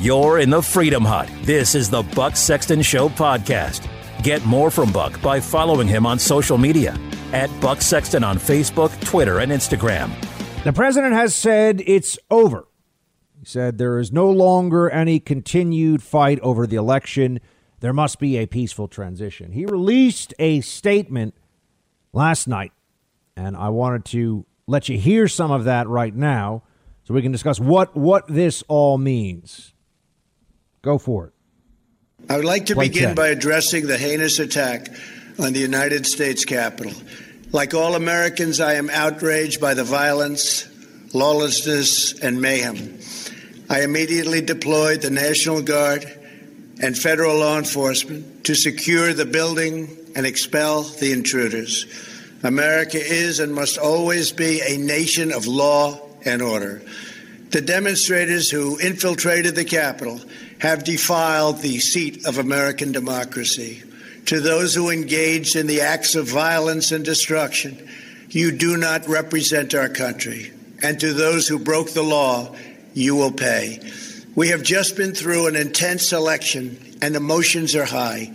You're in the Freedom Hut. This is the Buck Sexton Show podcast. Get more from Buck by following him on social media at Buck Sexton on Facebook, Twitter, and Instagram. The president has said it's over. He said there is no longer any continued fight over the election. There must be a peaceful transition. He released a statement last night, and I wanted to let you hear some of that right now so we can discuss what, what this all means. Go for it. I would like to Play begin 10. by addressing the heinous attack on the United States Capitol. Like all Americans, I am outraged by the violence, lawlessness, and mayhem. I immediately deployed the National Guard and federal law enforcement to secure the building and expel the intruders. America is and must always be a nation of law and order. The demonstrators who infiltrated the Capitol have defiled the seat of American democracy. To those who engaged in the acts of violence and destruction, you do not represent our country. And to those who broke the law, you will pay. We have just been through an intense election and emotions are high,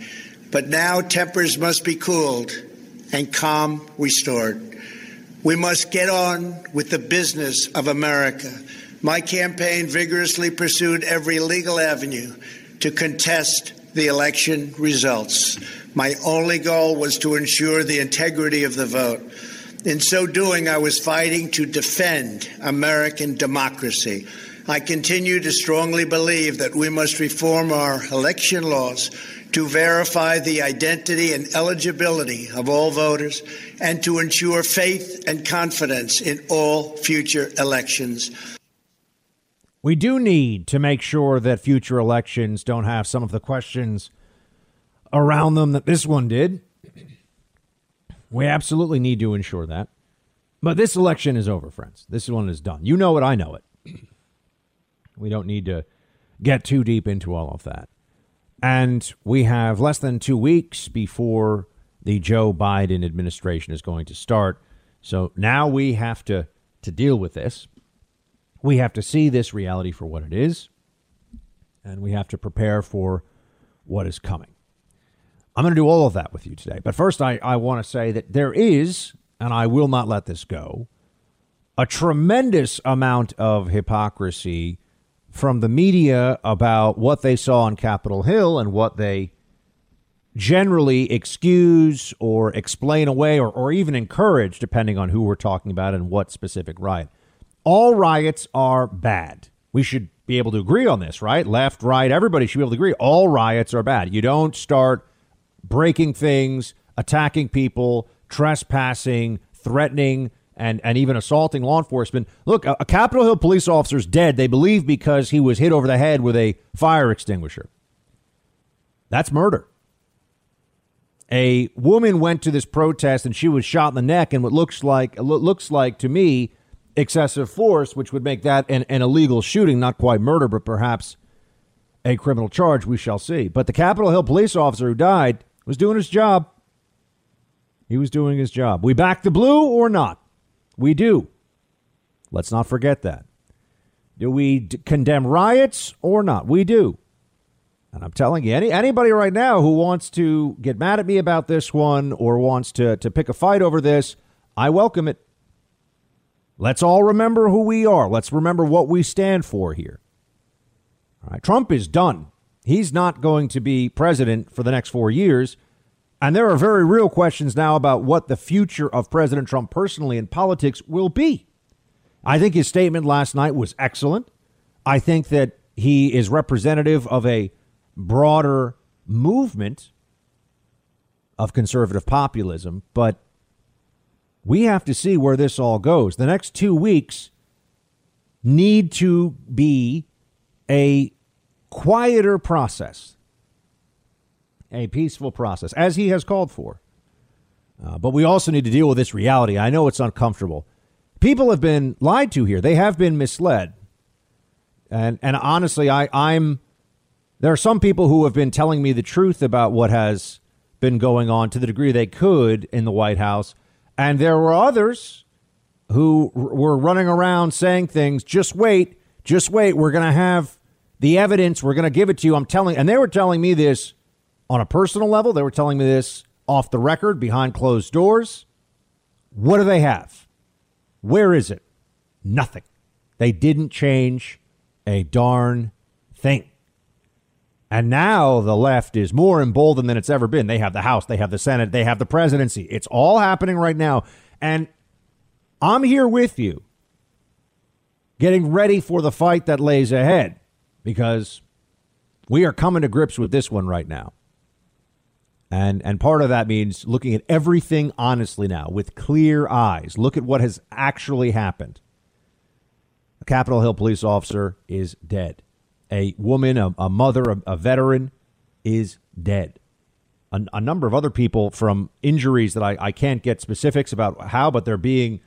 but now tempers must be cooled and calm restored. We must get on with the business of America. My campaign vigorously pursued every legal avenue to contest the election results. My only goal was to ensure the integrity of the vote. In so doing, I was fighting to defend American democracy. I continue to strongly believe that we must reform our election laws to verify the identity and eligibility of all voters and to ensure faith and confidence in all future elections. We do need to make sure that future elections don't have some of the questions around them that this one did. We absolutely need to ensure that. But this election is over, friends. This one is done. You know it, I know it. We don't need to get too deep into all of that. And we have less than two weeks before the Joe Biden administration is going to start. So now we have to, to deal with this. We have to see this reality for what it is, and we have to prepare for what is coming. I'm going to do all of that with you today. But first, I, I want to say that there is, and I will not let this go, a tremendous amount of hypocrisy from the media about what they saw on Capitol Hill and what they generally excuse or explain away or, or even encourage, depending on who we're talking about and what specific riot. All riots are bad. We should be able to agree on this, right? Left, right, everybody should be able to agree. All riots are bad. You don't start breaking things, attacking people, trespassing, threatening, and, and even assaulting law enforcement. Look, a, a Capitol Hill police officer's dead, they believe, because he was hit over the head with a fire extinguisher. That's murder. A woman went to this protest and she was shot in the neck, and what looks like looks like to me excessive force, which would make that an, an illegal shooting, not quite murder, but perhaps a criminal charge. We shall see. But the Capitol Hill police officer who died was doing his job. He was doing his job. We back the blue or not? We do. Let's not forget that. Do we d- condemn riots or not? We do. And I'm telling you, any, anybody right now who wants to get mad at me about this one or wants to, to pick a fight over this, I welcome it. Let's all remember who we are. Let's remember what we stand for here. Trump is done. He's not going to be president for the next four years. And there are very real questions now about what the future of President Trump personally in politics will be. I think his statement last night was excellent. I think that he is representative of a broader movement of conservative populism, but we have to see where this all goes. The next two weeks need to be a quieter process, a peaceful process, as he has called for. Uh, but we also need to deal with this reality. I know it's uncomfortable. People have been lied to here. They have been misled. And and honestly, I, I'm there are some people who have been telling me the truth about what has been going on to the degree they could in the White House. And there were others who were running around saying things, just wait, just wait, we're going to have the evidence, we're going to give it to you. I'm telling, and they were telling me this on a personal level. They were telling me this off the record, behind closed doors. What do they have? Where is it? Nothing. They didn't change a darn thing. And now the left is more emboldened than it's ever been. They have the House, they have the Senate, they have the presidency. It's all happening right now. And I'm here with you, getting ready for the fight that lays ahead because we are coming to grips with this one right now. And and part of that means looking at everything honestly now with clear eyes. Look at what has actually happened. A Capitol Hill police officer is dead. A woman, a, a mother, a, a, veteran is dead. A, a, number of other people from injuries that I, I can't get specifics about how, but they're being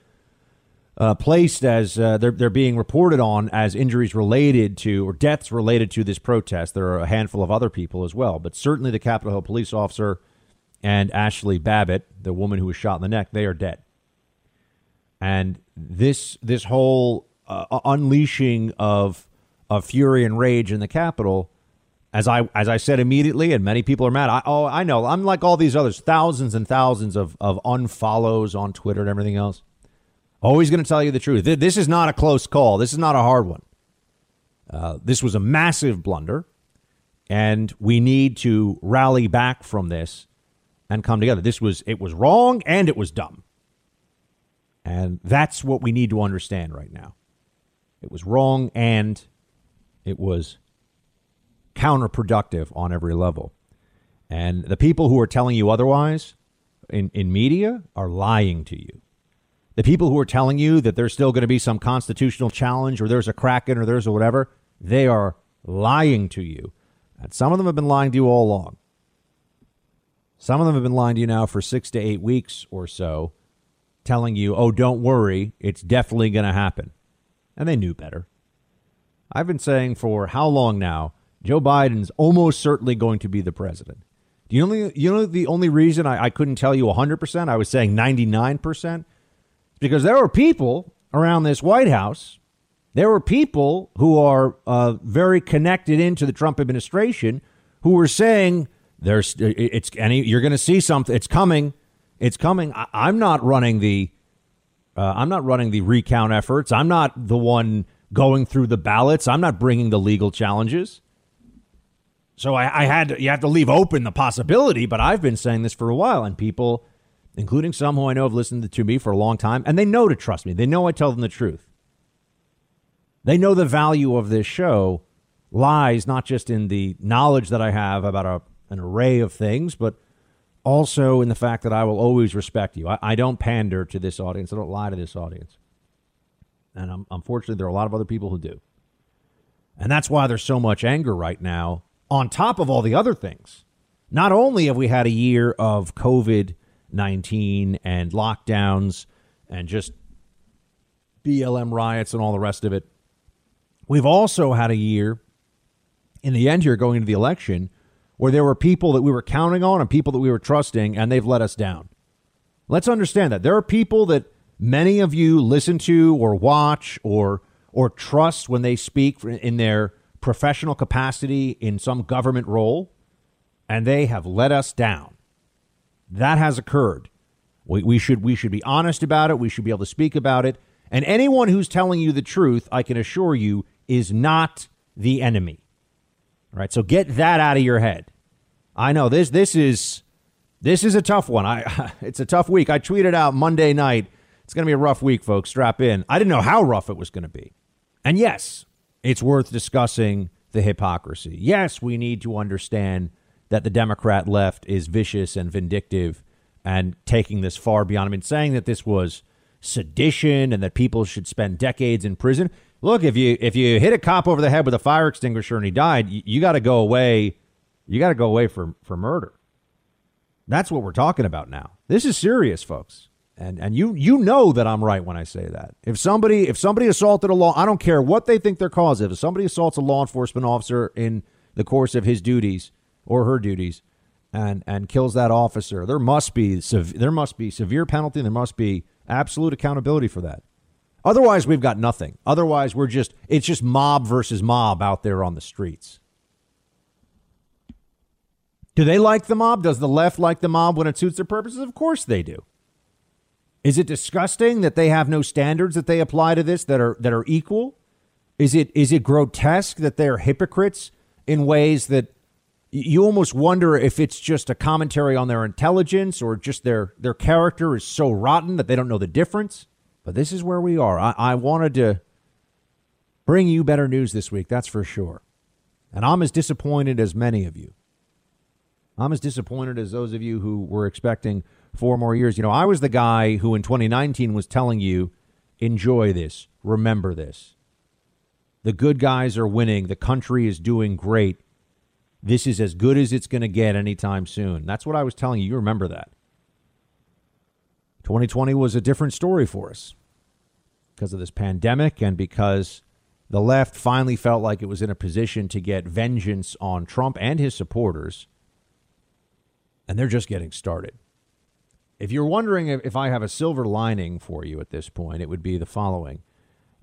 uh, placed as uh, they're they're being reported on as injuries related to or deaths related to this protest. There are a handful of other people as well, but certainly the Capitol Hill police officer and Ashli Babbitt, the woman who was shot in the neck, they are dead. And this this whole uh, unleashing of of fury and rage in the Capitol, as I as I said immediately, and many people are mad. I, oh, I know. I'm like all these others, thousands and thousands of of unfollows on Twitter and everything else. Always going to tell you the truth. This is not a close call. This is not a hard one. Uh, this was a massive blunder, and we need to rally back from this and come together. This was it was wrong and it was dumb, and that's what we need to understand right now. It was wrong and it was counterproductive on every level. And the people who are telling you otherwise in, in media are lying to you. The people who are telling you that there's still going to be some constitutional challenge or there's a Kraken or there's a whatever, they are lying to you. And some of them have been lying to you all along. Some of them have been lying to you now for six to eight weeks or so, telling you, oh, don't worry, it's definitely going to happen. And they knew better. I've been saying for how long now, Joe Biden's almost certainly going to be the president. Do you know, you know the only reason I, I couldn't tell you 100%, I was saying 99%? because there were people around this White House, there were people who are uh, very connected into the Trump administration who were saying there's it's any you're going to see something. It's coming. It's coming. I, am not running the. Uh, I'm not running the recount efforts. I'm not the one going through the ballots. I'm not bringing the legal challenges. So I, I had to, you have to leave open the possibility. But I've been saying this for a while, and people including some who I know have listened to me for a long time, and they know to trust me. They know I tell them the truth. They know the value of this show lies not just in the knowledge that I have about a, an array of things, but also in the fact that I will always respect you. I, I don't pander to this audience, I don't lie to this audience. And I'm, unfortunately, there are a lot of other people who do. And that's why there's so much anger right now, on top of all the other things. Not only have we had a year of COVID 19 and lockdowns and just BLM riots and all the rest of it. We've also had a year in the end here going into the election where there were people that we were counting on and people that we were trusting and they've let us down. Let's understand that there are people that many of you listen to or watch or or trust when they speak in their professional capacity in some government role and they have let us down. That has occurred. We, we, should, we should be honest about it. We should be able to speak about it. And anyone who's telling you the truth, I can assure you, is not the enemy. All right, so get that out of your head. I know this this is this is a tough one. I it's a tough week. I tweeted out Monday night. It's going to be a rough week, folks. Strap in. I didn't know how rough it was going to be. And yes, it's worth discussing the hypocrisy. Yes, we need to understand that the Democrat left is vicious and vindictive and taking this far beyond. I mean, saying that this was sedition and that people should spend decades in prison. Look, if you if you hit a cop over the head with a fire extinguisher and he died, you, you got to go away. You got to go away for for murder. That's what we're talking about now. This is serious, folks. And and you you know that I'm right when I say that. If somebody if somebody assaulted a law, I don't care what they think their cause is. If somebody assaults a law enforcement officer in the course of his duties, or her duties and and kills that officer, there must be there must be severe penalty. There must be absolute accountability for that. Otherwise, we've got nothing. Otherwise, we're just, it's just mob versus mob out there on the streets. Do they like the mob? Does the left like the mob when it suits their purposes? Of course they do. Is it disgusting that they have no standards that they apply to this that are that are equal? Is it is it grotesque that they're hypocrites in ways that you almost wonder if it's just a commentary on their intelligence or just their their character is so rotten that they don't know the difference? But this is where we are. I, I wanted to bring you better news this week, that's for sure. And I'm as disappointed as many of you. I'm as disappointed as those of you who were expecting four more years. You know, I was the guy who in 2019 was telling you, enjoy this, remember this. The good guys are winning, the country is doing great. This is as good as it's going to get anytime soon. That's what I was telling you. You remember that. 2020 was a different story for us because of this pandemic and because the left finally felt like it was in a position to get vengeance on Trump and his supporters and they're just getting started. If you're wondering if, I have a silver lining for you at this point, it would be the following.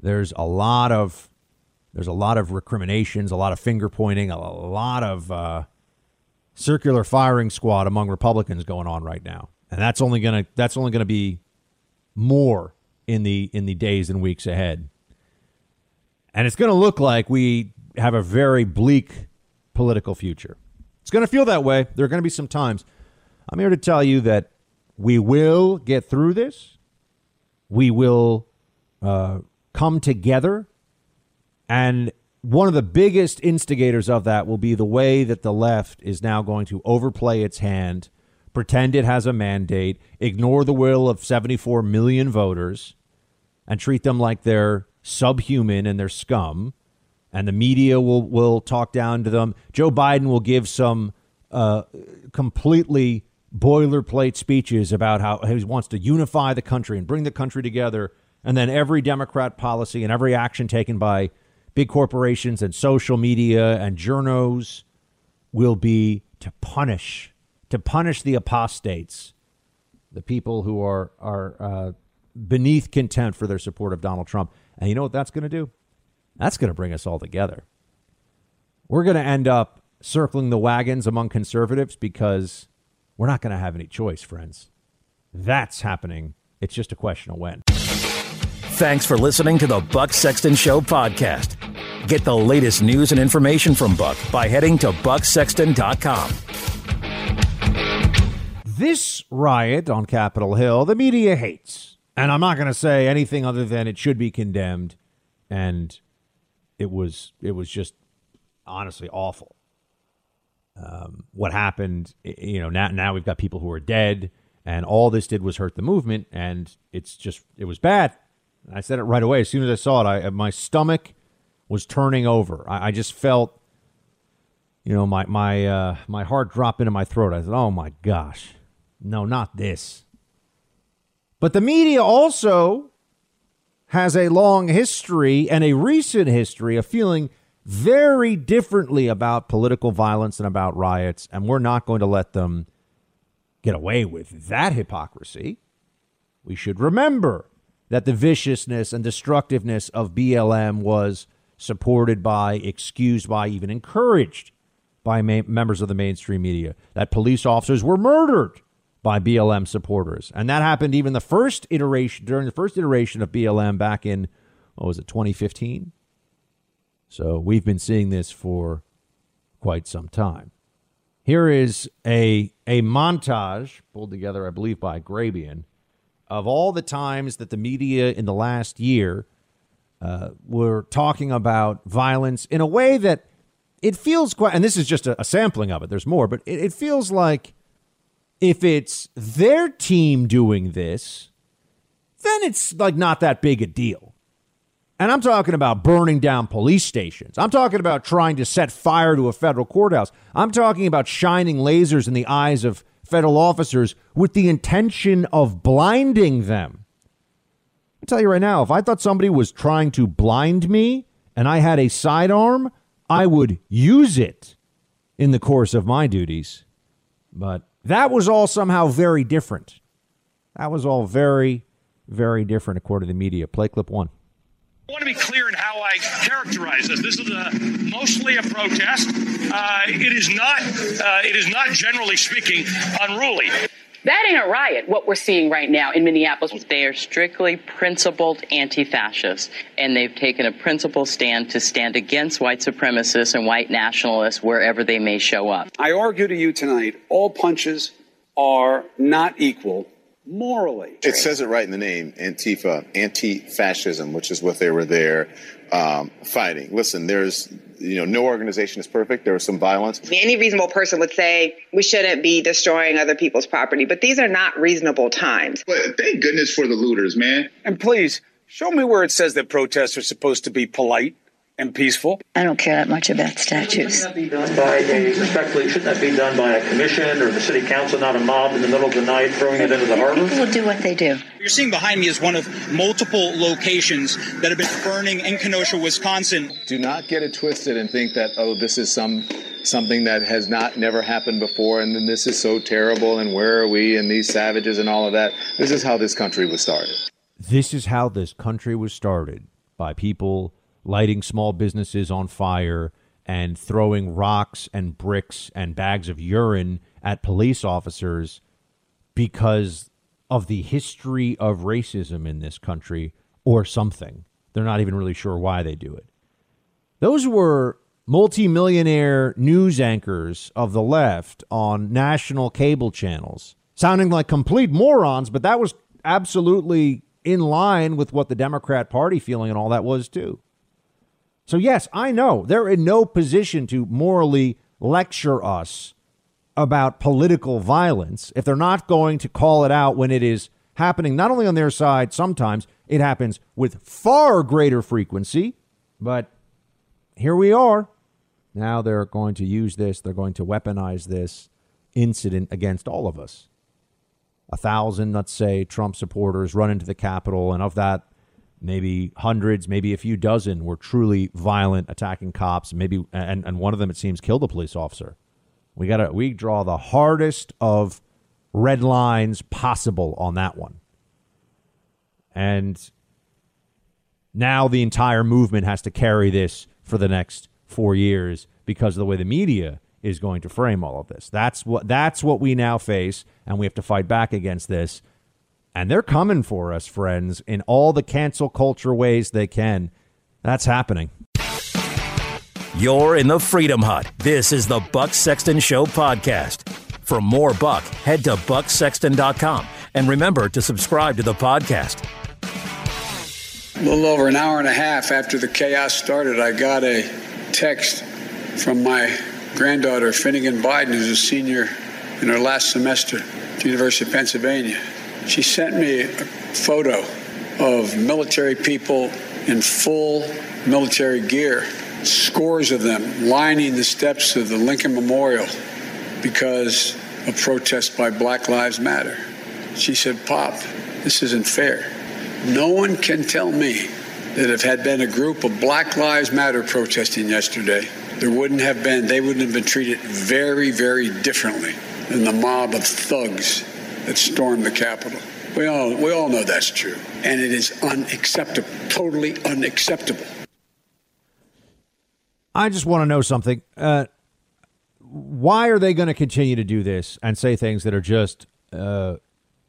There's a lot of there's a lot of recriminations, a lot of finger pointing, a lot of uh, circular firing squad among Republicans going on right now, and that's only gonna that's only gonna be more in the in the days and weeks ahead. And it's going to look like we have a very bleak political future. It's going to feel that way. There are going to be some times. I'm here to tell you that we will get through this. We will uh, come together. And one of the biggest instigators of that will be the way that the left is now going to overplay its hand, pretend it has a mandate, ignore the will of 74 million voters, and treat them like they're subhuman and they're scum. And the media will, will talk down to them. Joe Biden will give some uh, completely boilerplate speeches about how he wants to unify the country and bring the country together. And then every Democrat policy and every action taken by big corporations and social media and journos will be to punish, to punish the apostates, the people who are, are uh, beneath contempt for their support of Donald Trump. And you know what that's going to do? That's going to bring us all together. We're going to end up circling the wagons among conservatives because we're not going to have any choice, friends. That's happening. It's just a question of when. Thanks for listening to the Buck Sexton Show podcast. Get the latest news and information from Buck by heading to bucksexton.com. This riot on Capitol Hill, the media hates. And I'm not going to say anything other than it should be condemned and it was it was just honestly awful um, what happened. You know, now now we've got people who are dead, and all this did was hurt the movement, and it's just it was bad. I said it right away as soon as I saw it. I my stomach was turning over. I, I just felt, you know, my my uh, my heart drop into my throat. I said, "Oh my gosh, no, not this." But the media also has a long history and a recent history of feeling very differently about political violence and about riots, and we're not going to let them get away with that hypocrisy. We should remember that the viciousness and destructiveness of BLM was supported by, excused by, even encouraged by ma- members of the mainstream media, that police officers were murdered by BLM supporters. And that happened even the first iteration, during the first iteration of BLM back in, what was it, 2015? So we've been seeing this for quite some time. Here is a a montage pulled together, I believe, by Grabien of all the times that the media in the last year uh, were talking about violence in a way that it feels quite. And this is just a, a sampling of it. There's more, but it, it feels like if it's their team doing this, then it's like not that big a deal. And I'm talking about burning down police stations. I'm talking about trying to set fire to a federal courthouse. I'm talking about shining lasers in the eyes of federal officers with the intention of blinding them. I tell you right now, if I thought somebody was trying to blind me and I had a sidearm, I would use it in the course of my duties. But that was all somehow very different. That was all very, very different according to the media. Play clip one. I want to be clear in how I characterize this. This is a, mostly a protest. Uh, it is not. Uh, it is not, generally speaking, unruly. That ain't a riot, what we're seeing right now in Minneapolis. They are strictly principled anti fascists, and they've taken a principled stand to stand against white supremacists and white nationalists wherever they may show up. I argue to you tonight all punches are not equal morally. It says it right in the name Antifa, anti fascism, which is what they were there um, fighting. Listen, there's you know, no organization is perfect. There was some violence. Any reasonable person would say we shouldn't be destroying other people's property, but these are not reasonable times. But thank goodness for the looters, man. And please show me where it says that protests are supposed to be polite and peaceful. I don't care that much about statues. Shouldn't that be done by a respectfully? Shouldn't that be done by a commission or the city council, not a mob in the middle of the night throwing it into the harbor? People will do what they do. You're seeing behind me is one of multiple locations that have been burning in Kenosha, Wisconsin. Do not get it twisted and think that oh, this is some something that has not never happened before, and then this is so terrible, and where are we, and these savages, and all of that. This is how this country was started. This is how this country was started by people lighting small businesses on fire and throwing rocks and bricks and bags of urine at police officers because of the history of racism in this country or something. They're not even really sure why they do it. Those were multimillionaire news anchors of the left on national cable channels, sounding like complete morons, but that was absolutely in line with what the Democrat Party feeling and all that was, too. So, yes, I know they're in no position to morally lecture us about political violence if they're not going to call it out when it is happening, not only on their side, sometimes it happens with far greater frequency. But here we are. Now they're going to use this, they're going to weaponize this incident against all of us. A thousand, let's say, Trump supporters run into the Capitol, and of that, maybe hundreds, maybe a few dozen were truly violent, attacking cops. Maybe, and, and one of them, it seems, killed a police officer. We got to we draw the hardest of red lines possible on that one. And now the entire movement has to carry this for the next 4 years because of the way the media is going to frame all of this. That's what that's what we now face and we have to fight back against this and they're coming for us, friends, in all the cancel culture ways they can. That's happening. You're in the Freedom Hut. This is the Buck Sexton Show podcast. For more Buck, head to bucksexton.com and remember to subscribe to the podcast. A little over an hour and a half after the chaos started, I got a text from my granddaughter, Finnegan Biden, who's a senior in her last semester at the University of Pennsylvania. She sent me a photo of military people in full military gear, scores of them lining the steps of the Lincoln Memorial because of protests by Black Lives Matter. She said, Pop, this isn't fair. No one can tell me that if had been a group of Black Lives Matter protesting yesterday, there wouldn't have been, they wouldn't have been treated very, very differently than the mob of thugs that stormed the Capitol. We all, we all know that's true. And it is unacceptable, totally unacceptable. I just want to know something. Uh, why are they going to continue to do this and say things that are just uh,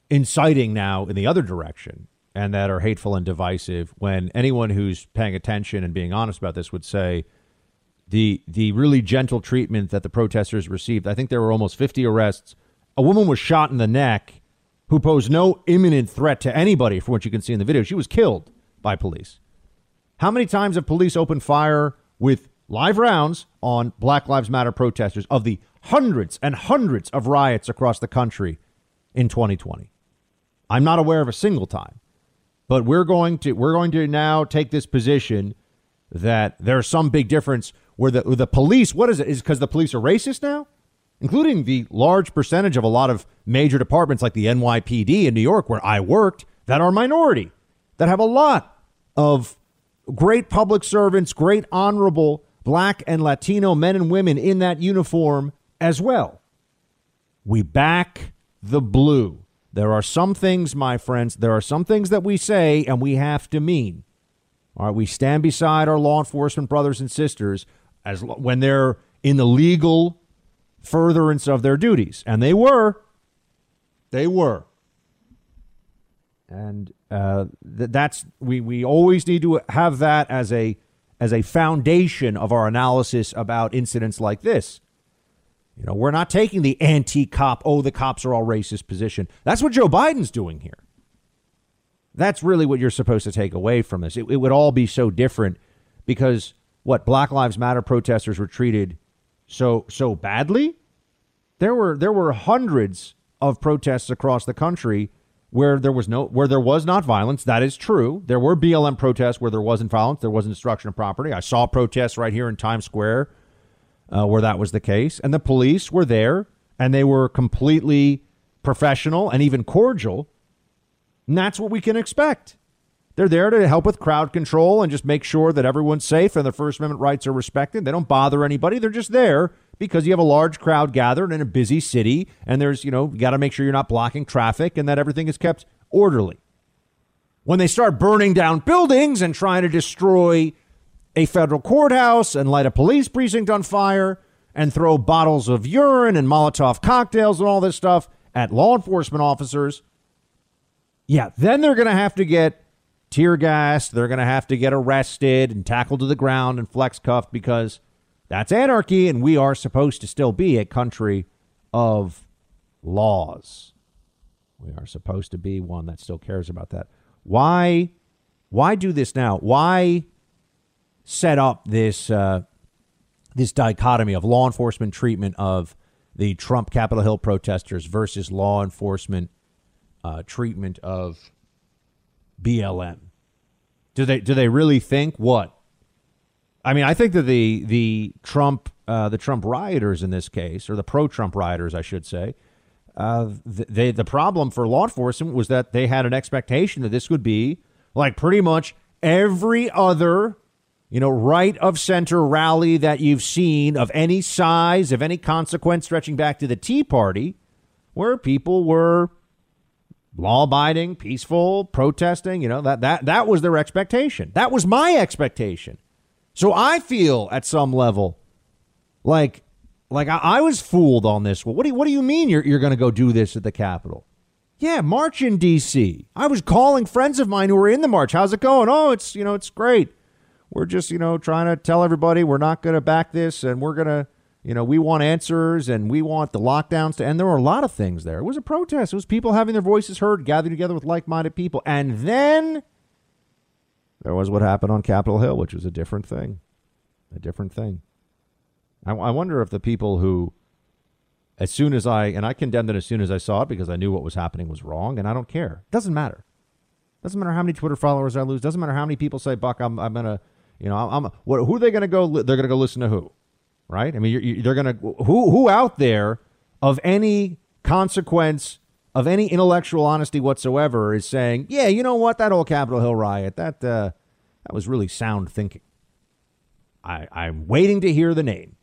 inciting now in the other direction and that are hateful and divisive when anyone who's paying attention and being honest about this would say the the really gentle treatment that the protesters received. I think there were almost 50 arrests a woman was shot in the neck who posed no imminent threat to anybody, from what you can see in the video. She was killed by police. How many times have police opened fire with live rounds on Black Lives Matter protesters of the hundreds and hundreds of riots across the country in 2020? I'm not aware of a single time. But we're going to we're going to now take this position that there's some big difference where the the police what is it is because the police are racist now? Including the large percentage of a lot of major departments like the NYPD in New York, where I worked, that are minority, that have a lot of great public servants, great honorable black and Latino men and women in that uniform as well. We back the blue. There are some things, my friends, there are some things that we say and we have to mean. All right, we stand beside our law enforcement brothers and sisters as when they're in the legal furtherance of their duties, and they were. They were. And uh, th- that's we we always need to have that as a as a foundation of our analysis about incidents like this. You know, we're not taking the anti-cop, oh, the cops are all racist position. That's what Joe Biden's doing here. That's really what you're supposed to take away from this. It, it would all be so different because what Black Lives Matter protesters were treated so so badly. There were there were hundreds of protests across the country where there was no where there was not violence. That is true. There were BLM protests where there wasn't violence. There wasn't destruction of property. I saw protests right here in Times Square uh, where that was the case, and the police were there and they were completely professional and even cordial. And that's what we can expect. They're there to help with crowd control and just make sure that everyone's safe and the First Amendment rights are respected. They don't bother anybody. They're just there because you have a large crowd gathered in a busy city and there's, you know, you got to make sure you're not blocking traffic and that everything is kept orderly. When they start burning down buildings and trying to destroy a federal courthouse and light a police precinct on fire and throw bottles of urine and Molotov cocktails and all this stuff at law enforcement officers, yeah, then they're going to have to get tear gassed. They're going to have to get arrested and tackled to the ground and flex cuffed because that's anarchy, and we are supposed to still be a country of laws. We are supposed to be one that still cares about that. Why? Why do this now? Why set up this uh, this dichotomy of law enforcement treatment of the Trump Capitol Hill protesters versus law enforcement uh, treatment of BLM? Do they do they really think what I mean, I think that the the Trump uh, the Trump rioters in this case, or the pro-Trump rioters, I should say, uh, they the problem for law enforcement was that they had an expectation that this would be like pretty much every other, you know, right of center rally that you've seen of any size, of any consequence, stretching back to the Tea Party, where people were law-abiding, peaceful, protesting. You know that that that was their expectation. That was my expectation. So I feel at some level like like I, I was fooled on this. Well, what do you, what do you mean you're you're going to go do this at the Capitol? Yeah, march in D.C. I was calling friends of mine who were in the march. How's it going? Oh, it's you know it's great. We're just you know trying to tell everybody we're not going to back this, and we're going to you know we want answers, and we want the lockdowns to end. There were a lot of things there. It was a protest. It was people having their voices heard, gathered together with like-minded people, and then there was what happened on Capitol Hill, which was a different thing. A different thing. I, I wonder if the people who, as soon as I, and I condemned it as soon as I saw it because I knew what was happening was wrong, and I don't care. It Doesn't matter. Doesn't matter how many Twitter followers I lose. Doesn't matter how many people say, Buck, I'm, I'm going to, you know, I'm, what, who are they going to go, they're going to go listen to who? Right? I mean, you're, you, they're going to, who, who out there of any consequence of any intellectual honesty whatsoever is saying, yeah, you know what, that old Capitol Hill riot, that uh, that was really sound thinking. I, I'm waiting to hear the name.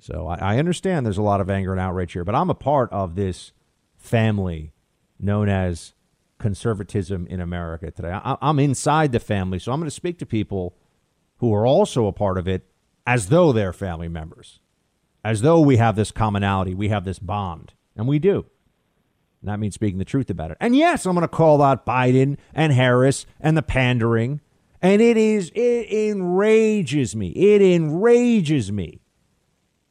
So I, I understand there's a lot of anger and outrage here, but I'm a part of this family known as conservatism in America today. I, I'm inside the family, so I'm going to speak to people who are also a part of it as though they're family members, as though we have this commonality, we have this bond, and we do. And that means speaking the truth about it. And yes, I'm going to call out Biden and Harris and the pandering. And it is, it enrages me. It enrages me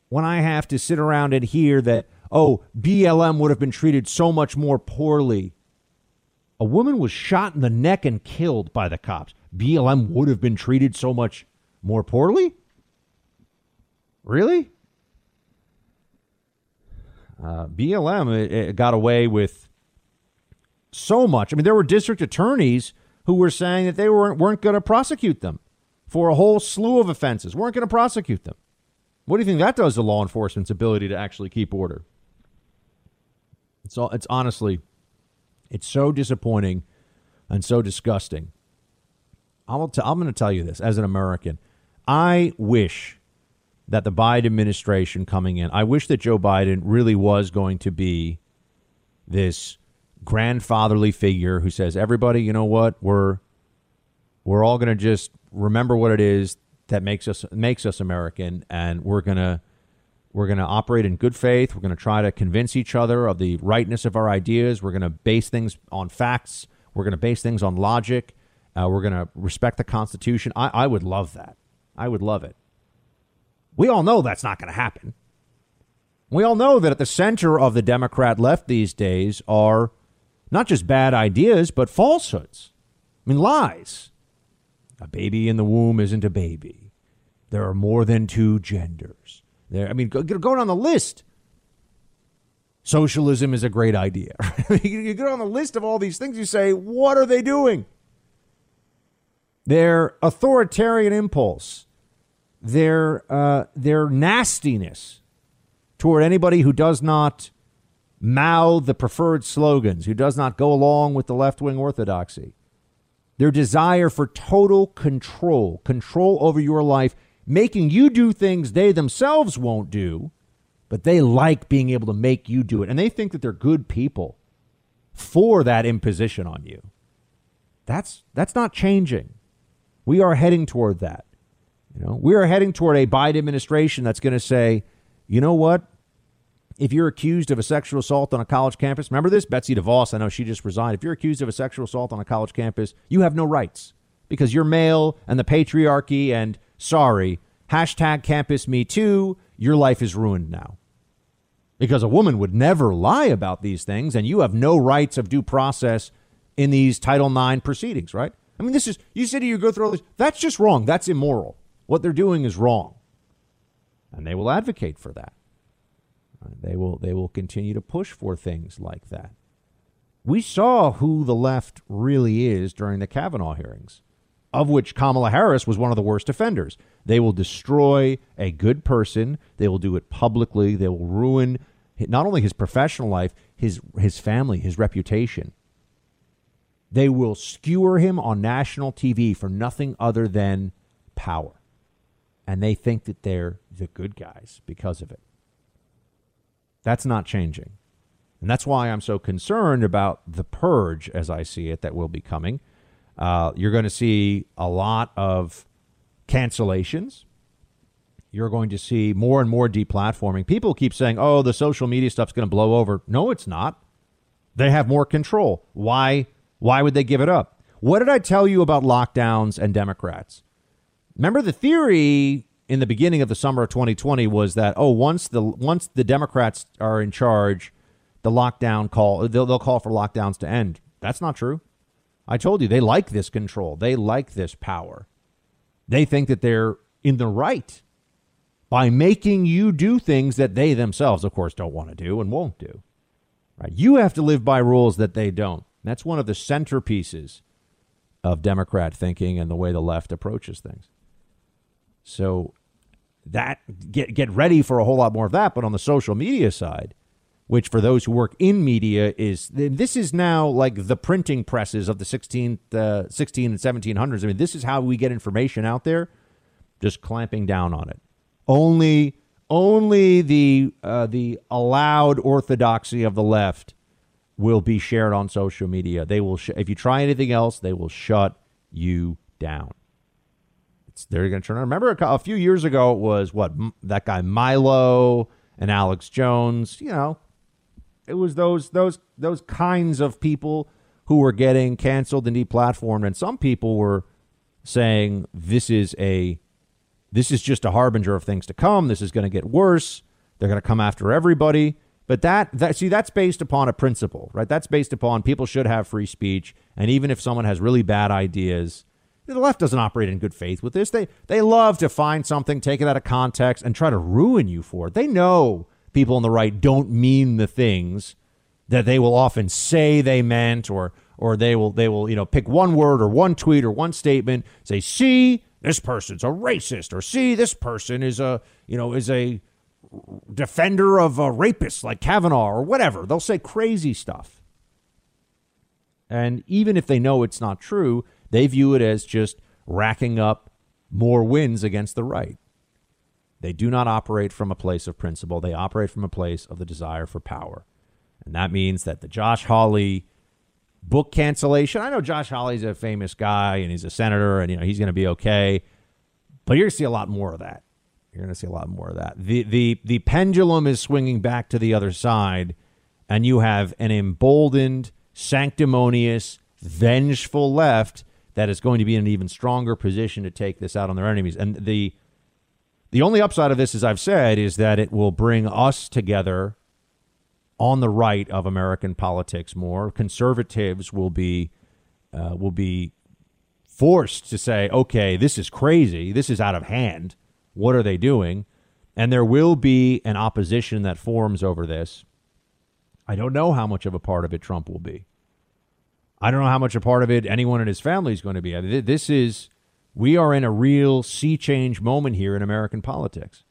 when I have to sit around and hear that, oh, BLM would have been treated so much more poorly. A woman was shot in the neck and killed by the cops. BLM would have been treated so much more poorly? Really? Uh, BLM it, it got away with so much. I mean, there were district attorneys who were saying that they weren't weren't going to prosecute them for a whole slew of offenses. weren't going to prosecute them. What do you think that does to law enforcement's ability to actually keep order? It's all, it's honestly, it's so disappointing and so disgusting. I'll t- I'm going to tell you this as an American. I wish that the Biden administration coming in, I wish that Joe Biden really was going to be this grandfatherly figure who says, "Everybody, you know what? We're we're all going to just remember what it is that makes us makes us American, and we're gonna we're gonna operate in good faith. We're gonna try to convince each other of the rightness of our ideas. We're gonna base things on facts. We're gonna base things on logic. Uh, we're gonna respect the Constitution. I, I would love that. I would love it. We all know that's not going to happen. We all know that at the center of the Democrat left these days are not just bad ideas, but falsehoods. I mean, lies. A baby in the womb isn't a baby. There are more than two genders. There, I mean, go, go down the list. Socialism is a great idea. you get on the list of all these things, you say, what are they doing? Their authoritarian impulse, their, uh, their nastiness toward anybody who does not mouth the preferred slogans, who does not go along with the left wing orthodoxy. Their desire for total control, control over your life, making you do things they themselves won't do, but they like being able to make you do it. And they think that they're good people for that imposition on you. That's that's not changing. We are heading toward that. You know, we are heading toward a Biden administration that's going to say, you know what? If you're accused of a sexual assault on a college campus, remember this? Betsy DeVos, I know she just resigned. If you're accused of a sexual assault on a college campus, you have no rights because you're male and the patriarchy and sorry, hashtag campus me too, your life is ruined now. Because a woman would never lie about these things and you have no rights of due process in these Title IX proceedings, right? I mean, this is, you said you go through all this. That's just wrong. That's immoral. What they're doing is wrong. And they will advocate for that. They will they will continue to push for things like that. We saw who the left really is during the Kavanaugh hearings, of which Kamala Harris was one of the worst offenders. They will destroy a good person. They will do it publicly. They will ruin not only his professional life, his his family, his reputation. They will skewer him on national TV for nothing other than power. And they think that they're the good guys because of it. That's not changing. And that's why I'm so concerned about the purge as I see it that will be coming. Uh, you're going to see a lot of cancellations. You're going to see more and more deplatforming. People keep saying, oh, the social media stuff's going to blow over. No, it's not. They have more control. Why, why would they give it up? What did I tell you about lockdowns and Democrats? Remember the theory in the beginning of the summer of 2020 was that oh once the once the Democrats are in charge, the lockdown call they'll they'll call for lockdowns to end. That's not true. I told you they like this control. They like this power. They think that they're in the right by making you do things that they themselves of course don't want to do and won't do. Right? You have to live by rules that they don't. That's one of the centerpieces of Democrat thinking and the way the left approaches things. So that get get ready for a whole lot more of that. But on the social media side, which for those who work in media is this is now like the printing presses of the 16th, uh, 16 and 1700s. I mean, this is how we get information out there. Just clamping down on it. Only only the uh, the allowed orthodoxy of the left will be shared on social media. They will sh- if you try anything else, they will shut you down. They're going to turn on. Remember a, a, few years ago, it was what that guy Milo and Alex Jones. You know, it was those those those kinds of people who were getting canceled and deplatformed, and some people were saying this is a this is just a harbinger of things to come. This is going to get worse. They're going to come after everybody. But that, that see that's based upon a principle, right? That's based upon people should have free speech, and even if someone has really bad ideas, the left doesn't operate in good faith with this. They they love to find something, take it out of context, and try to ruin you for it. They know people on the right don't mean the things that they will often say they meant, or or they will they will you know pick one word or one tweet or one statement, say, "See, this person's a racist," or "See, this person is a you know is a defender of a rapist like Kavanaugh or whatever." They'll say crazy stuff, and even if they know it's not true they view it as just racking up more wins against the right. They do not operate from a place of principle. They operate from a place of the desire for power. And that means that the Josh Hawley book cancellation. I know Josh Hawley's a famous guy and he's a senator and you know he's going to be okay, but you're going to see a lot more of that. You're going to see a lot more of that. The the the pendulum is swinging back to the other side, and you have an emboldened, sanctimonious, vengeful left that is going to be in an even stronger position to take this out on their enemies. And the the only upside of this, as I've said, is that it will bring us together on the right of American politics more. Conservatives will be uh, will be forced to say, "Okay, this is crazy. This is out of hand. What are they doing?" And there will be an opposition that forms over this. I don't know how much of a part of it Trump will be. I don't know how much a part of it anyone in his family is going to be. This is we are in a real sea change moment here in American politics.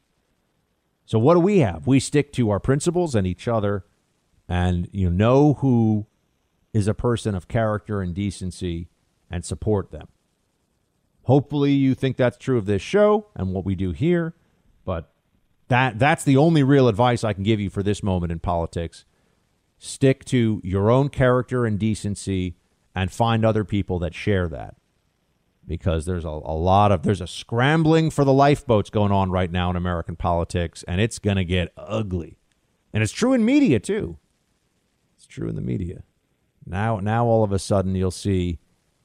So what do we have? We stick to our principles and each other and you know who is a person of character and decency and support them. Hopefully you think that's true of this show and what we do here, but that that's the only real advice I can give you for this moment in politics. Stick to your own character and decency and find other people that share that because there's a, a lot of there's a scrambling for the lifeboats going on right now in American politics, and it's going to get ugly. And it's true in media too. It's true in the media. Now, now all of a sudden you'll see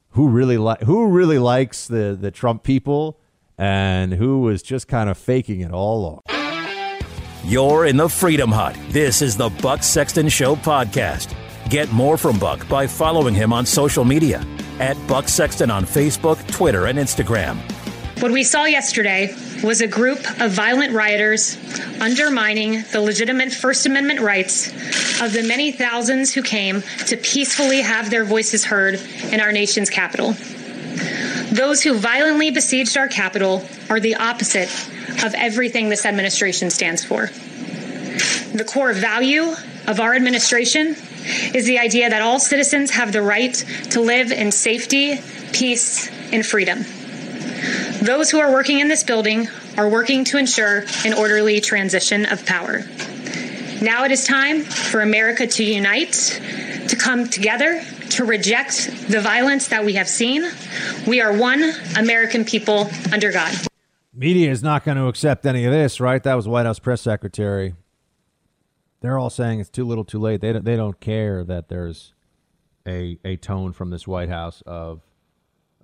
who really like who really likes the the Trump people and who was just kind of faking it all along. You're in the Freedom Hut. This is the Buck Sexton Show podcast. Get more from Buck by following him on social media at Buck Sexton on Facebook, Twitter, and Instagram. What we saw yesterday was a group of violent rioters undermining the legitimate First Amendment rights of the many thousands who came to peacefully have their voices heard in our nation's capital. Those who violently besieged our capital are the opposite of everything this administration stands for. The core value of our administration is the idea that all citizens have the right to live in safety, peace, and freedom. Those who are working in this building are working to ensure an orderly transition of power. Now it is time for America to unite, to come together, to reject the violence that we have seen. We are one American people under God. Media is not going to accept any of this, right? That was White House press secretary they're all saying it's too little, too late. They don't, they don't care that there's a a tone from this White House of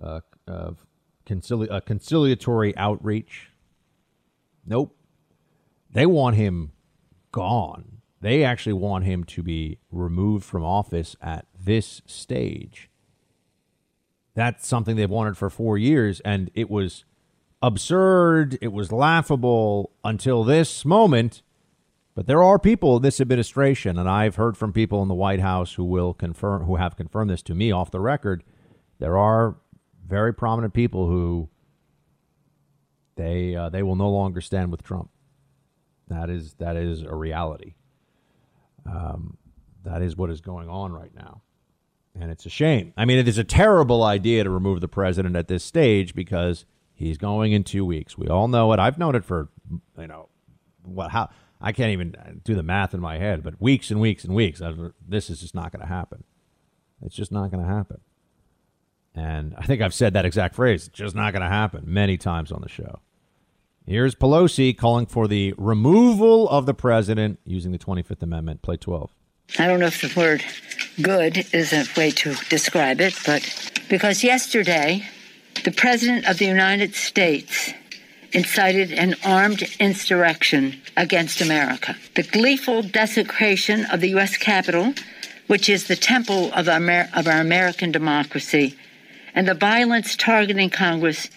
uh, of concili- a conciliatory outreach. Nope, they want him gone. They actually want him to be removed from office at this stage. That's something they've wanted for four years, and it was absurd. It was laughable until this moment but there are people in this administration, and I've heard from people in the White House who will confirm, who have confirmed this to me off the record. There are very prominent people who they uh, they will no longer stand with Trump. That is that is a reality. Um, that is what is going on right now, and it's a shame. I mean, it is a terrible idea to remove the president at this stage because he's going in two weeks. We all know it. I've known it for you know what how I can't even do the math in my head, but weeks and weeks and weeks. This is just not going to happen. It's just not going to happen. And I think I've said that exact phrase, just not going to happen, many times on the show. Here's Pelosi calling for the removal of the president using the 25th Amendment. Play 12. I don't know if the word good is a way to describe it, but because yesterday, the President of the United States incited an armed insurrection against America. The gleeful desecration of the U.S. Capitol, which is the temple of our, of our American democracy, and the violence targeting Congress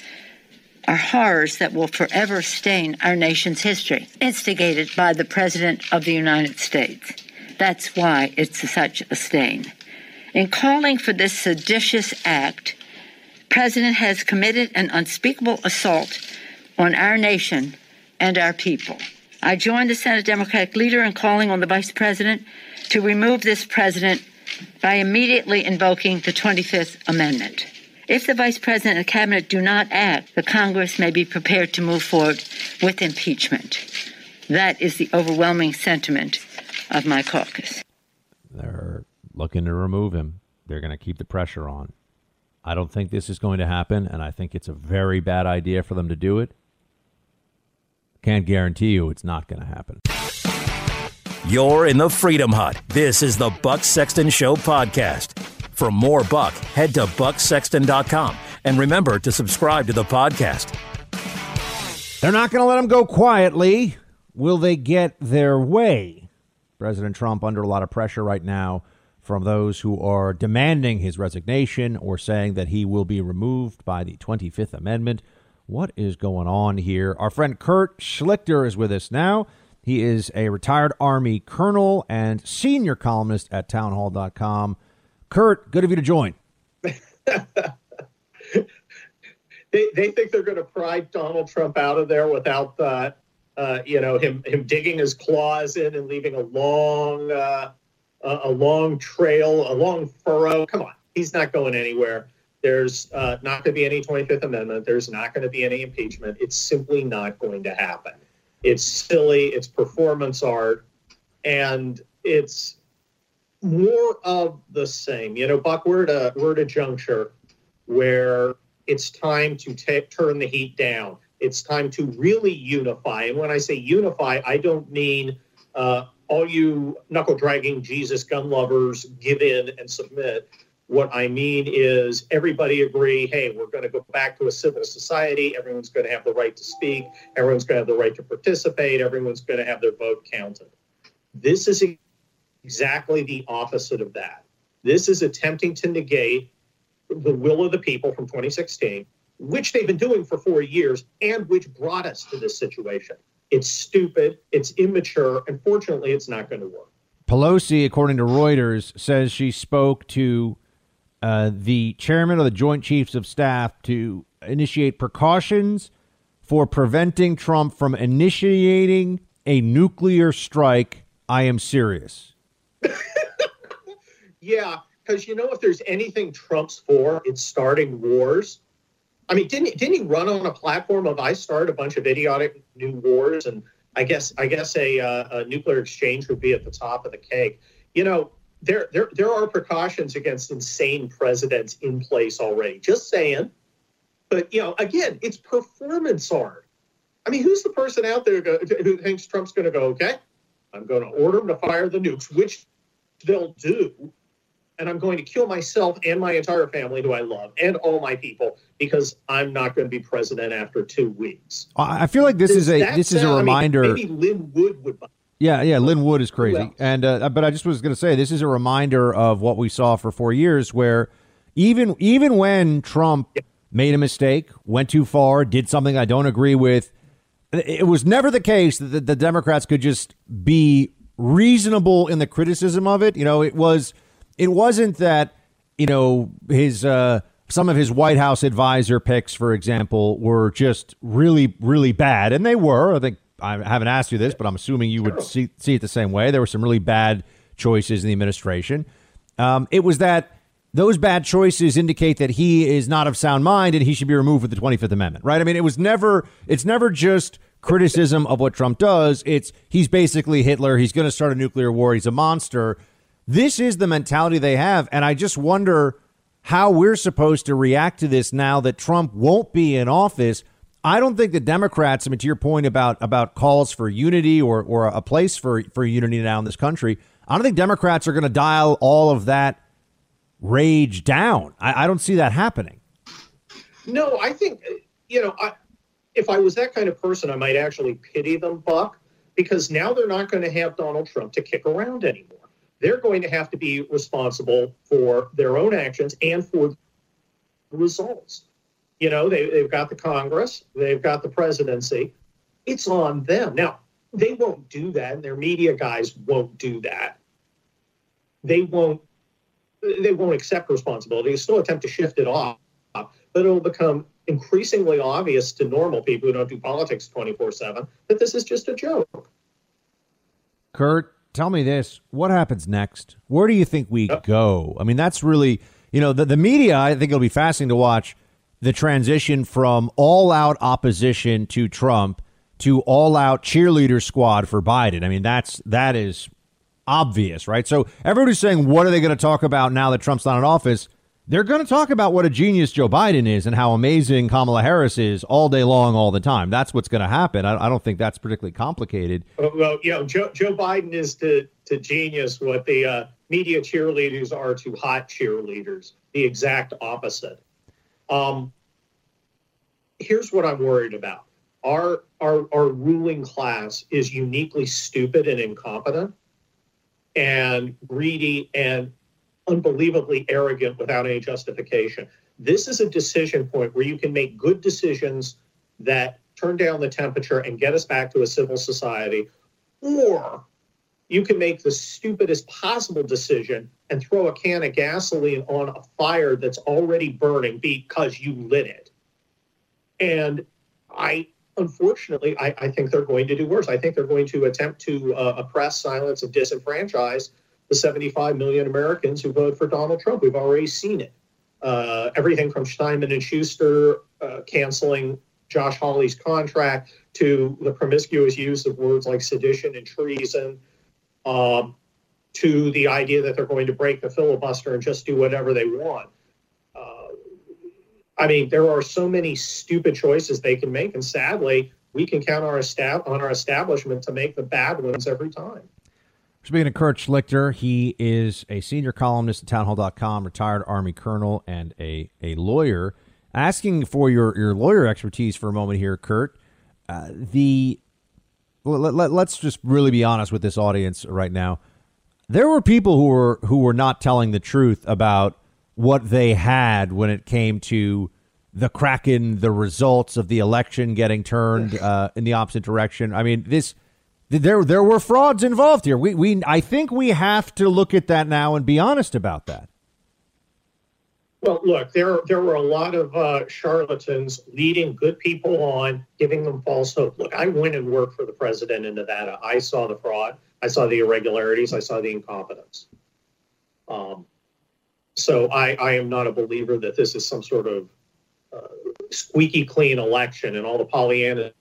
are horrors that will forever stain our nation's history, instigated by the President of the United States. That's why it's such a stain. In calling for this seditious act, President has committed an unspeakable assault on our nation and our people. I join the Senate Democratic leader in calling on the Vice President to remove this president by immediately invoking the 25th Amendment. If the Vice President and Cabinet do not act, the Congress may be prepared to move forward with impeachment. That is the overwhelming sentiment of my caucus. They're looking to remove him. They're going to keep the pressure on. I don't think this is going to happen, and I think it's a very bad idea for them to do it. Can't guarantee you it's not going to happen. You're in the Freedom Hut. This is the Buck Sexton Show podcast. For more Buck, head to bucksexton.com and remember to subscribe to the podcast. They're not going to let him go quietly. Will they get their way? President Trump under a lot of pressure right now from those who are demanding his resignation or saying that he will be removed by the 25th Amendment. What is going on here? Our friend Kurt Schlichter is with us now. He is a retired Army colonel and senior columnist at townhall.com. Kurt, good of you to join. they, they think they're going to pry Donald Trump out of there without, uh, uh, you know, him him digging his claws in and leaving a long uh, a long trail, a long furrow. Come on, he's not going anywhere. There's uh, not going to be any 25th Amendment. There's not going to be any impeachment. It's simply not going to happen. It's silly. It's performance art, and it's more of the same. You know, Buck, we're at a we're at a juncture where it's time to t- turn the heat down. It's time to really unify. And when I say unify, I don't mean uh, all you knuckle dragging Jesus gun lovers give in and submit. What I mean is everybody agree, hey, we're going to go back to a civil society. Everyone's going to have the right to speak. Everyone's going to have the right to participate. Everyone's going to have their vote counted. This is exactly the opposite of that. This is attempting to negate the will of the people from 2016, which they've been doing for four years and which brought us to this situation. It's stupid, it's immature, and fortunately, it's not going to work. Pelosi, according to Reuters, says she spoke to uh, the chairman of the Joint Chiefs of Staff to initiate precautions for preventing Trump from initiating a nuclear strike. I am serious. yeah, because you know if there's anything Trump's for, it's starting wars. I mean, didn't didn't he run on a platform of I start a bunch of idiotic new wars, and I guess I guess a, uh, a nuclear exchange would be at the top of the cake. You know, there there there are precautions against insane presidents in place already. Just saying. But you know, again, it's performance art. I mean, who's the person out there who thinks Trump's going to go? Okay, I'm going to order them to fire the nukes, which they'll do and I'm going to kill myself and my entire family, who I love, and all my people because I'm not going to be president after two weeks. I feel like this Does is a this sound, is a reminder. I mean, maybe Lin Wood would. Buy yeah, yeah, Lin Wood is crazy, and uh, but I just was going to say this is a reminder of what we saw for four years, where even even when Trump yeah. made a mistake, went too far, did something I don't agree with, it was never the case that the, the Democrats could just be reasonable in the criticism of it. You know, it was it wasn't that you know his uh, some of his White House advisor picks, for example, were just really really bad, and they were. I think I haven't asked you this, but I'm assuming you would see see it the same way. There were some really bad choices in the administration. Um, it was that those bad choices indicate that he is not of sound mind and he should be removed with the 25th Amendment, right? I mean, it was never, it's never just criticism of what Trump does. It's he's basically Hitler. He's going to start a nuclear war. He's a monster. This is the mentality they have. And I just wonder how we're supposed to react to this now that Trump won't be in office. I don't think the Democrats, I mean, to your point about about calls for unity or, or a place for, for unity now in this country, I don't think Democrats are going to dial all of that rage down. I, I, don't see that happening. No, I think, you know, I, if I was that kind of person, I might actually pity them, Buck, because now they're not going to have Donald Trump to kick around anymore they're going to have to be responsible for their own actions and for the results. You know, they, they've got the Congress, they've got the presidency. It's on them. Now, they won't do that, and their media guys won't do that. They won't they won't accept responsibility. They still attempt to shift it off, but it'll become increasingly obvious to normal people who don't do politics 24 7 that this is just a joke. Kurt, tell me this: what happens next? Where do you think we go? I mean, that's really you know the the media. I think it'll be fascinating to watch the transition from all out opposition to Trump to all out cheerleader squad for Biden. I mean, that's that is obvious, right? So everybody's saying, what are they going to talk about now that Trump's not in office? They're going to talk about what a genius Joe Biden is and how amazing Kamala Harris is all day long, all the time. That's what's going to happen. I, I, don't think that's particularly complicated. Well, you know, Joe, Joe Biden is to, to genius what the uh, media cheerleaders are to hot cheerleaders, the exact opposite. Um, here's what I'm worried about. Our, our, our ruling class is uniquely stupid and incompetent and greedy and unbelievably arrogant without any justification. This is a decision point where you can make good decisions that turn down the temperature and get us back to a civil society, or you can make the stupidest possible decision and throw a can of gasoline on a fire that's already burning because you lit it. And I, unfortunately, I, I think they're going to do worse. I think they're going to attempt to uh, oppress, silence, and disenfranchise the 75 million Americans who voted for Donald Trump. We've already seen it. Uh, everything from Simon and Schuster uh, canceling Josh Hawley's contract to the promiscuous use of words like sedition and treason, um, to the idea that they're going to break the filibuster and just do whatever they want. Uh, I mean, there are so many stupid choices they can make, and sadly, we can count our estab- on our establishment to make the bad ones every time. Speaking of Kurt Schlichter, he is a senior columnist at townhall.com, retired Army colonel, and a, a lawyer. Asking for your, your lawyer expertise for a moment here, Kurt. Uh, the let, let, let's just really be honest with this audience right now. There were people who were who were not telling the truth about what they had when it came to the Kraken, the results of the election getting turned uh, in the opposite direction. I mean, this there there were frauds involved here. We we I think we have to look at that now and be honest about that. Well, look, there there were a lot of uh, charlatans leading good people on, giving them false hope. Look, I went and worked for the president in Nevada. I saw the fraud. I saw the irregularities. I saw the incompetence. Um, so I, I am not a believer that this is some sort of uh, squeaky clean election and all the Pollyanna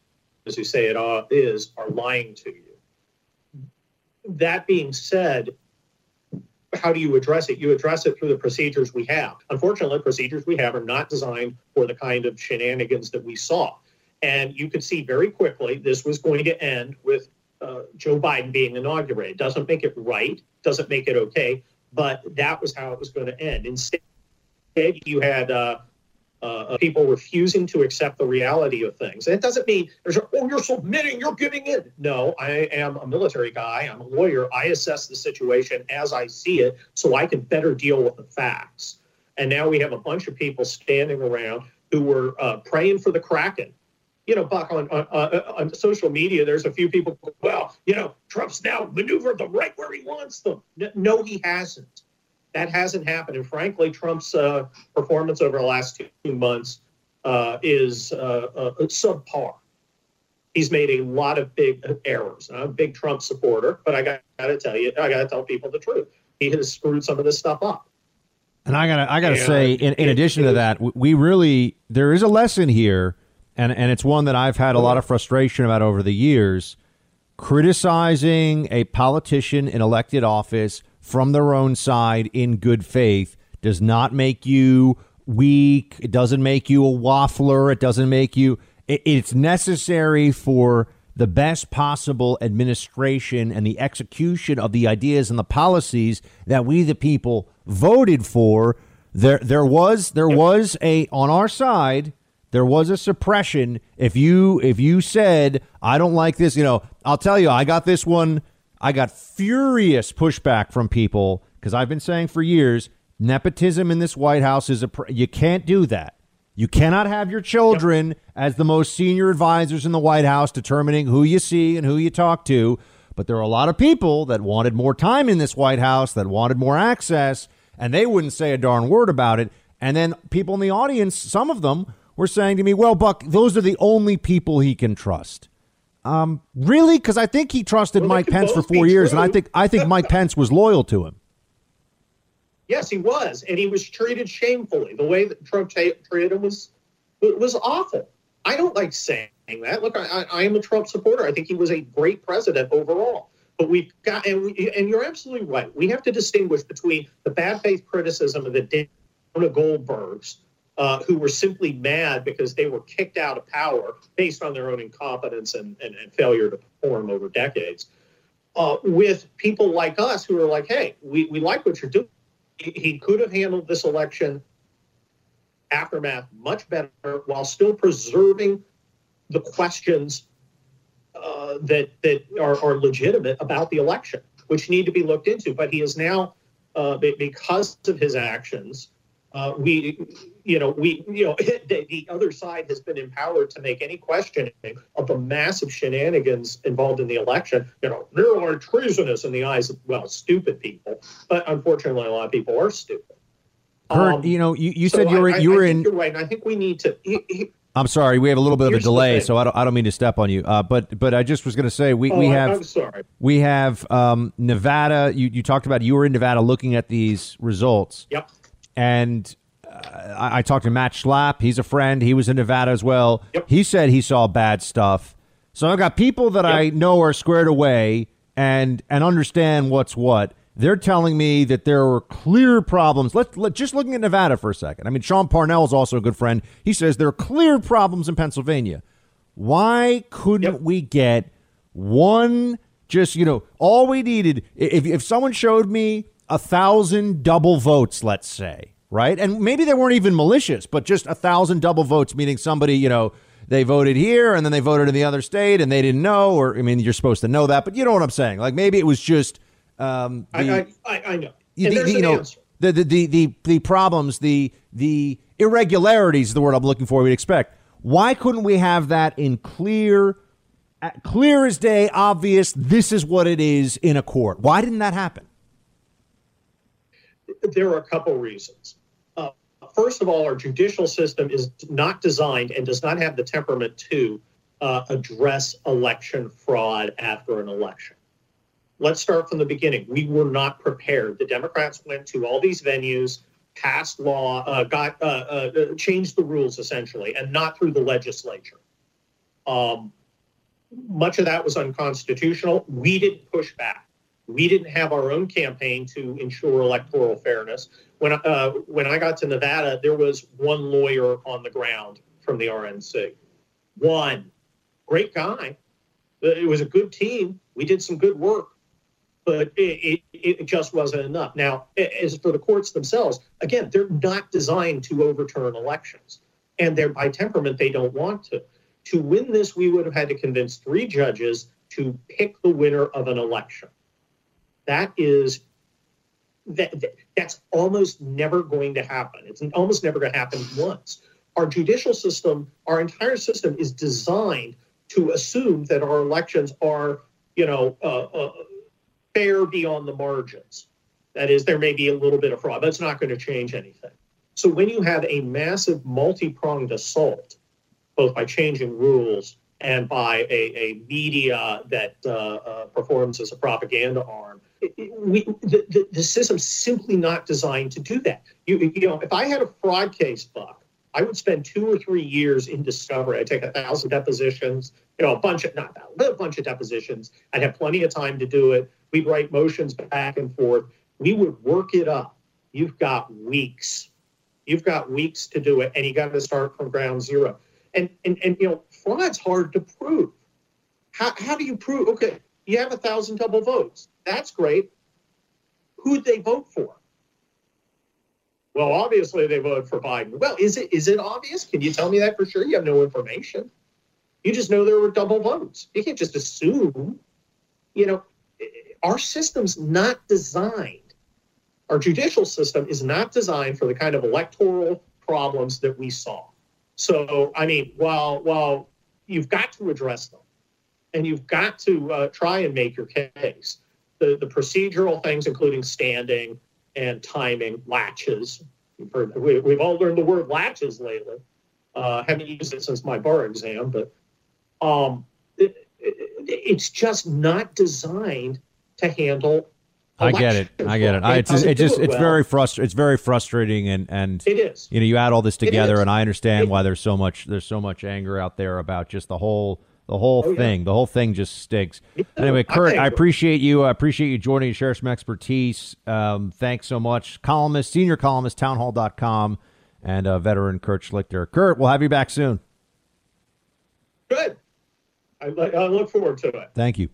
who say it is are lying to you. That being said, how do you address it? You address it through the procedures we have. Unfortunately, procedures we have are not designed for the kind of shenanigans that we saw. And you could see very quickly this was going to end with uh, Joe Biden being inaugurated. Doesn't make it right, doesn't make it okay, but that was how it was going to end. Instead, you had uh, uh, people refusing to accept the reality of things. And it doesn't mean there's, oh, you're submitting, you're giving in. No, I am a military guy. I'm a lawyer. I assess the situation as I see it so I can better deal with the facts. And now we have a bunch of people standing around who were uh, praying for the Kraken. You know, Buck, on, on, uh, on social media, there's a few people, well, you know, Trump's now maneuvered them right where he wants them. No, he hasn't. That hasn't happened. And frankly, Trump's uh, performance over the last two months uh, is uh, uh, subpar. He's made a lot of big errors. I'm a big Trump supporter, but I got to tell you, I got to tell people the truth. He has screwed some of this stuff up. And I gotta, I gotta say, in, in addition to that, we really there is a lesson here, and and it's one that I've had a lot of frustration about over the years. Criticizing a politician in elected office from their own side in good faith does not make you weak. It doesn't make you a waffler. It doesn't make you. It, it's necessary for the best possible administration and the execution of the ideas and the policies that we, the people, voted for. There, there was, there was a on our side. There was a suppression. If you, if you said, "I don't like this," you know, I'll tell you, I got this one I got furious pushback from people because I've been saying for years nepotism in this White House is a pr- you can't do that. You cannot have your children yep. as the most senior advisors in the White House determining who you see and who you talk to. But there are a lot of people that wanted more time in this White House, that wanted more access, and they wouldn't say a darn word about it. And then people in the audience, some of them, were saying to me, well, Buck, those are the only people he can trust. Um, really? Because I think he trusted well, Mike Pence for four years, true. and I think I think Mike Pence was loyal to him. Yes, he was, and he was treated shamefully. The way that Trump treated him was was awful. I don't like saying that. Look, I, I am a Trump supporter. I think he was a great president overall. But we've got, and, we, and you're absolutely right. We have to distinguish between the bad faith criticism of the Jonah Goldbergs, uh, who were simply mad because they were kicked out of power based on their own incompetence and, and, and failure to perform over decades, uh, with people like us who are like, hey, we, we like what you're doing. He, could have handled this election aftermath much better while still preserving the questions uh, that that are, are legitimate about the election, which need to be looked into. But he is now, uh, because of his actions, uh, we, you know, we, you know, the, the, other side has been empowered to make any questioning of the massive shenanigans involved in the election. You know, there are treasonous in the eyes of well, stupid people. But unfortunately, a lot of people are stupid. Kurt, um, you know, you, you so said you were I, you were in. You're right, and I think we need to. He, he, I'm sorry, we have a little bit of a delay, so I don't I don't mean to step on you. Uh, but but I just was going to say we, oh, we have I'm sorry. we have um, Nevada. You you talked about you were in Nevada looking at these results. Yep. And uh, I, I, talked to Matt Schlapp. He's a friend. He was in Nevada as well. Yep. He said he saw bad stuff. So I've got people that yep. I know are squared away and and understand what's what. They're telling me that there were clear problems. Let's let, just looking at Nevada for a second. I mean, Sean Parnell is also a good friend. He says there are clear problems in Pennsylvania. Why couldn't yep. we get one? Just you know, all we needed. If if someone showed me a thousand double votes, let's say, right, and maybe they weren't even malicious, but just a thousand double votes, meaning somebody you know they voted here and then they voted in the other state and they didn't know, or I mean, you're supposed to know that, but you know what I'm saying? Like maybe it was just um, the, I, I, I know. The, the, you know the, the, the the the problems, the the irregularities, the word I'm looking for. We'd expect. Why couldn't we have that in clear, clear as day, obvious? This is what it is in a court. Why didn't that happen? There are a couple reasons. Uh, first of all, our judicial system is not designed and does not have the temperament to uh, address election fraud after an election let's start from the beginning. We were not prepared. The Democrats went to all these venues, passed law, uh, got uh, uh, changed the rules essentially, and not through the legislature. Um, much of that was unconstitutional. We didn't push back. We didn't have our own campaign to ensure electoral fairness. When uh, when I got to Nevada, there was one lawyer on the ground from the RNC. One great guy. It was a good team. We did some good work but it, it, it, just wasn't enough. Now, as for the courts themselves, again, they're not designed to overturn elections, and they're by temperament they don't want to. To win this, we would have had to convince three judges to pick the winner of an election. That is that, that that's almost never going to happen. It's almost never going to happen once. Our judicial system, our entire system, is designed to assume that our elections are, you know, uh, uh, fair beyond the margins. That is, there may be a little bit of fraud, but it's not going to change anything. So when you have a massive multi pronged assault, both by changing rules and by a, a media that uh, uh, performs as a propaganda arm, we, the, the, the system's simply not designed to do that. You, you know, if I had a fraud case, Buck, I would spend two or three years in discovery. I'd take a thousand depositions, you know, a bunch of not a bunch of depositions. I'd have plenty of time to do it. We'd write motions back and forth. We would work it up. You've got weeks. You've got weeks to do it, and you got to start from ground zero. And and and you know, fraud's hard to prove. How how do you prove? Okay, you have a thousand double votes. That's great. Who'd they vote for? Well, obviously they voted for Biden. Well, is it is it obvious? Can you tell me that for sure? You have no information. You just know there were double votes. You can't just assume. You know, our system's not designed. Our judicial system is not designed for the kind of electoral problems that we saw. So, I mean, while while you've got to address them, and you've got to uh, try and make your case, the the procedural things, including standing, and timing laches. Heard, we, have all learned the word laches lately. Uh, haven't used it since my bar exam, but um, it, it, it's just not designed to handle. I get it. I get it. I, it's it just it's well. very frustr- It's very frustrating, and and it is. You know, you add all this together, and I understand why there's so much there's so much anger out there about just the whole The whole Oh, yeah. thing, the whole thing just stinks. Anyway, Kurt, I appreciate you. I appreciate you joining, and share some expertise. Um, thanks so much. Columnist, senior columnist, townhall.com, and uh, veteran Kurt Schlichter. Kurt, we'll have you back soon. Good. I, I look forward to it. Thank you.